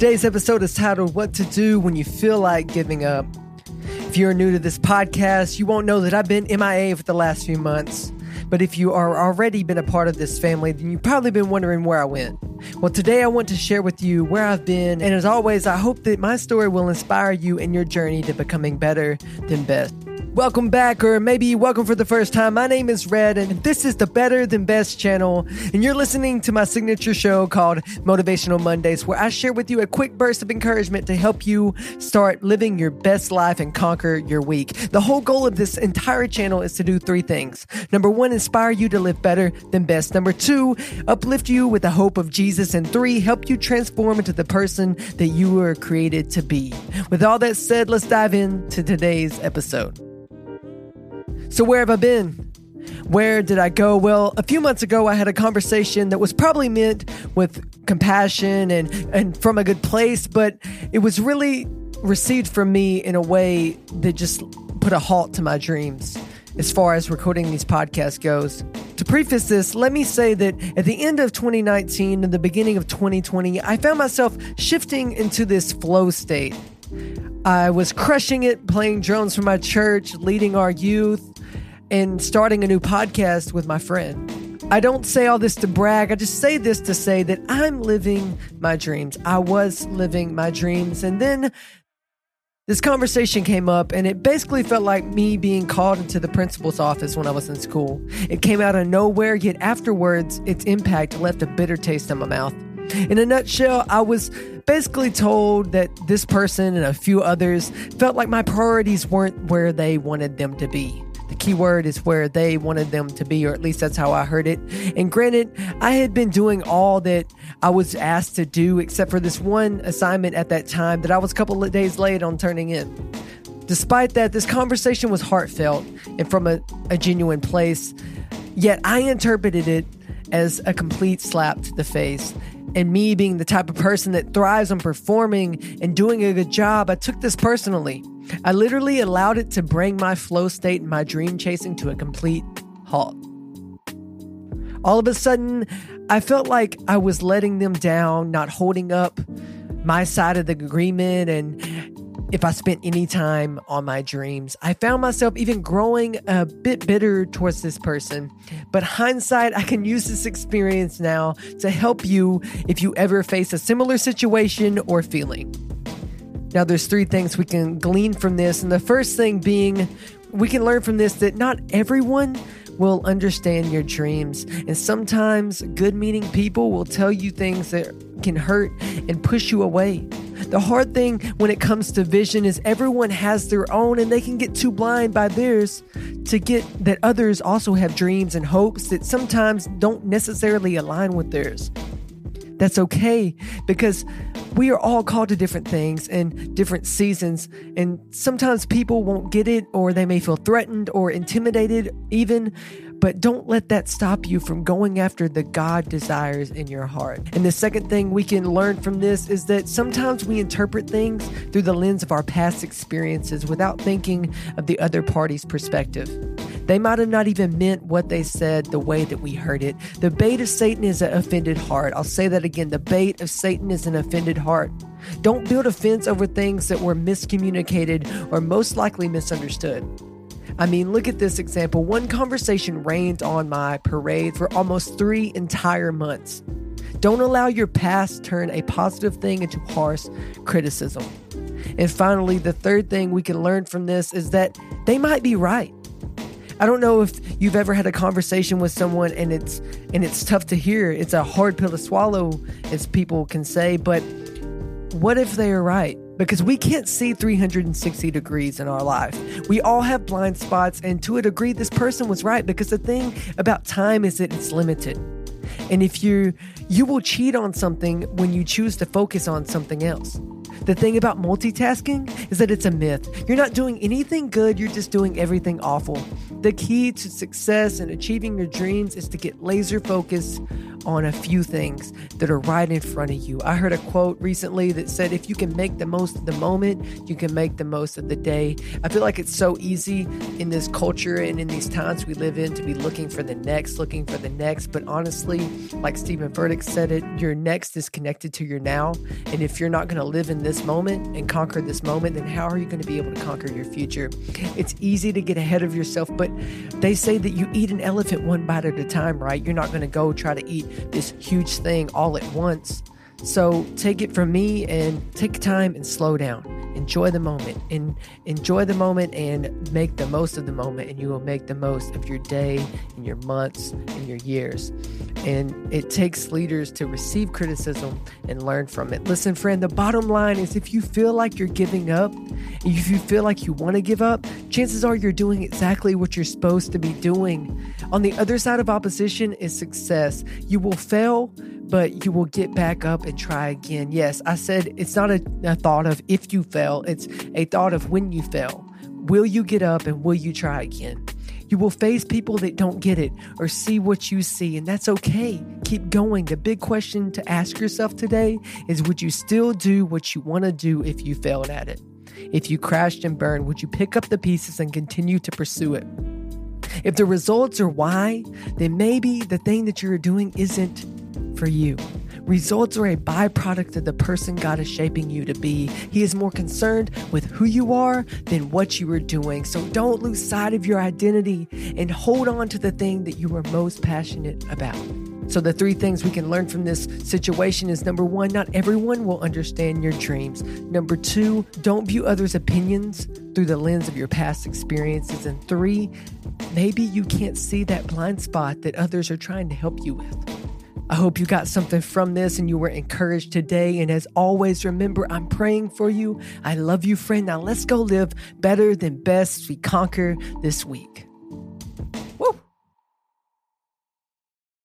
Today's episode is titled What to Do When You Feel Like Giving Up. If you're new to this podcast, you won't know that I've been MIA for the last few months. But if you are already been a part of this family, then you've probably been wondering where I went. Well, today I want to share with you where I've been, and as always, I hope that my story will inspire you in your journey to becoming better than best. Welcome back, or maybe welcome for the first time. My name is Red, and this is the Better Than Best channel. And you're listening to my signature show called Motivational Mondays, where I share with you a quick burst of encouragement to help you start living your best life and conquer your week. The whole goal of this entire channel is to do three things. Number one, inspire you to live better than best. Number two, uplift you with the hope of Jesus. And three, help you transform into the person that you were created to be. With all that said, let's dive into today's episode. So, where have I been? Where did I go? Well, a few months ago, I had a conversation that was probably meant with compassion and, and from a good place, but it was really received from me in a way that just put a halt to my dreams as far as recording these podcasts goes. To preface this, let me say that at the end of 2019 and the beginning of 2020, I found myself shifting into this flow state. I was crushing it, playing drones for my church, leading our youth, and starting a new podcast with my friend. I don't say all this to brag. I just say this to say that I'm living my dreams. I was living my dreams. And then this conversation came up, and it basically felt like me being called into the principal's office when I was in school. It came out of nowhere, yet afterwards, its impact left a bitter taste in my mouth. In a nutshell, I was basically told that this person and a few others felt like my priorities weren't where they wanted them to be. Key word is where they wanted them to be, or at least that's how I heard it. And granted, I had been doing all that I was asked to do, except for this one assignment at that time that I was a couple of days late on turning in. Despite that, this conversation was heartfelt and from a, a genuine place, yet I interpreted it as a complete slap to the face. And me being the type of person that thrives on performing and doing a good job, I took this personally. I literally allowed it to bring my flow state and my dream chasing to a complete halt. All of a sudden, I felt like I was letting them down, not holding up my side of the agreement, and if I spent any time on my dreams. I found myself even growing a bit bitter towards this person. But hindsight, I can use this experience now to help you if you ever face a similar situation or feeling. Now, there's three things we can glean from this. And the first thing being, we can learn from this that not everyone will understand your dreams. And sometimes good meaning people will tell you things that can hurt and push you away. The hard thing when it comes to vision is everyone has their own and they can get too blind by theirs to get that others also have dreams and hopes that sometimes don't necessarily align with theirs. That's okay because we are all called to different things and different seasons. And sometimes people won't get it or they may feel threatened or intimidated, even. But don't let that stop you from going after the God desires in your heart. And the second thing we can learn from this is that sometimes we interpret things through the lens of our past experiences without thinking of the other party's perspective. They might have not even meant what they said the way that we heard it. The bait of Satan is an offended heart. I'll say that again. The bait of Satan is an offended heart. Don't build a fence over things that were miscommunicated or most likely misunderstood. I mean, look at this example. One conversation rained on my parade for almost three entire months. Don't allow your past turn a positive thing into harsh criticism. And finally, the third thing we can learn from this is that they might be right. I don't know if you've ever had a conversation with someone and it's and it's tough to hear. It's a hard pill to swallow, as people can say, but what if they are right? Because we can't see 360 degrees in our life. We all have blind spots, and to a degree, this person was right because the thing about time is that it's limited. And if you you will cheat on something when you choose to focus on something else. The thing about multitasking is that it's a myth. You're not doing anything good, you're just doing everything awful. The key to success and achieving your dreams is to get laser focused on a few things that are right in front of you. I heard a quote recently that said, if you can make the most of the moment, you can make the most of the day. I feel like it's so easy in this culture and in these times we live in to be looking for the next, looking for the next. But honestly, like Steven Furtick said it, your next is connected to your now. And if you're not going to live in this moment and conquer this moment, then how are you going to be able to conquer your future? It's easy to get ahead of yourself, but they say that you eat an elephant one bite at a time, right? You're not going to go try to eat this huge thing all at once. So take it from me and take time and slow down. Enjoy the moment and enjoy the moment and make the most of the moment, and you will make the most of your day and your months and your years. And it takes leaders to receive criticism and learn from it. Listen, friend, the bottom line is if you feel like you're giving up, if you feel like you want to give up, chances are you're doing exactly what you're supposed to be doing. On the other side of opposition is success. You will fail, but you will get back up and try again. Yes, I said it's not a, a, thought of if you fail, it's a thought of when you fail. Will you get up and will you try again? You will face people that don't get it or see what you see, and that's okay. Keep going. The big question to ask yourself today is Would you still do what you want to do if you failed at it? If you crashed and burned, would you pick up the pieces and continue to pursue it? If the results are why, then maybe the thing that you're doing isn't for you. Results are a byproduct of the person God is shaping you to be. He is more concerned with who you are than what you are doing. So don't lose sight of your identity and hold on to the thing that you are most passionate about. So, the three things we can learn from this situation is number one, not everyone will understand your dreams. Number two, don't view others' opinions through the lens of your past experiences. And three, maybe you can't see that blind spot that others are trying to help you with. I hope you got something from this and you were encouraged today. And as always, remember, I'm praying for you. I love you, friend. Now let's go live better than best we conquer this week.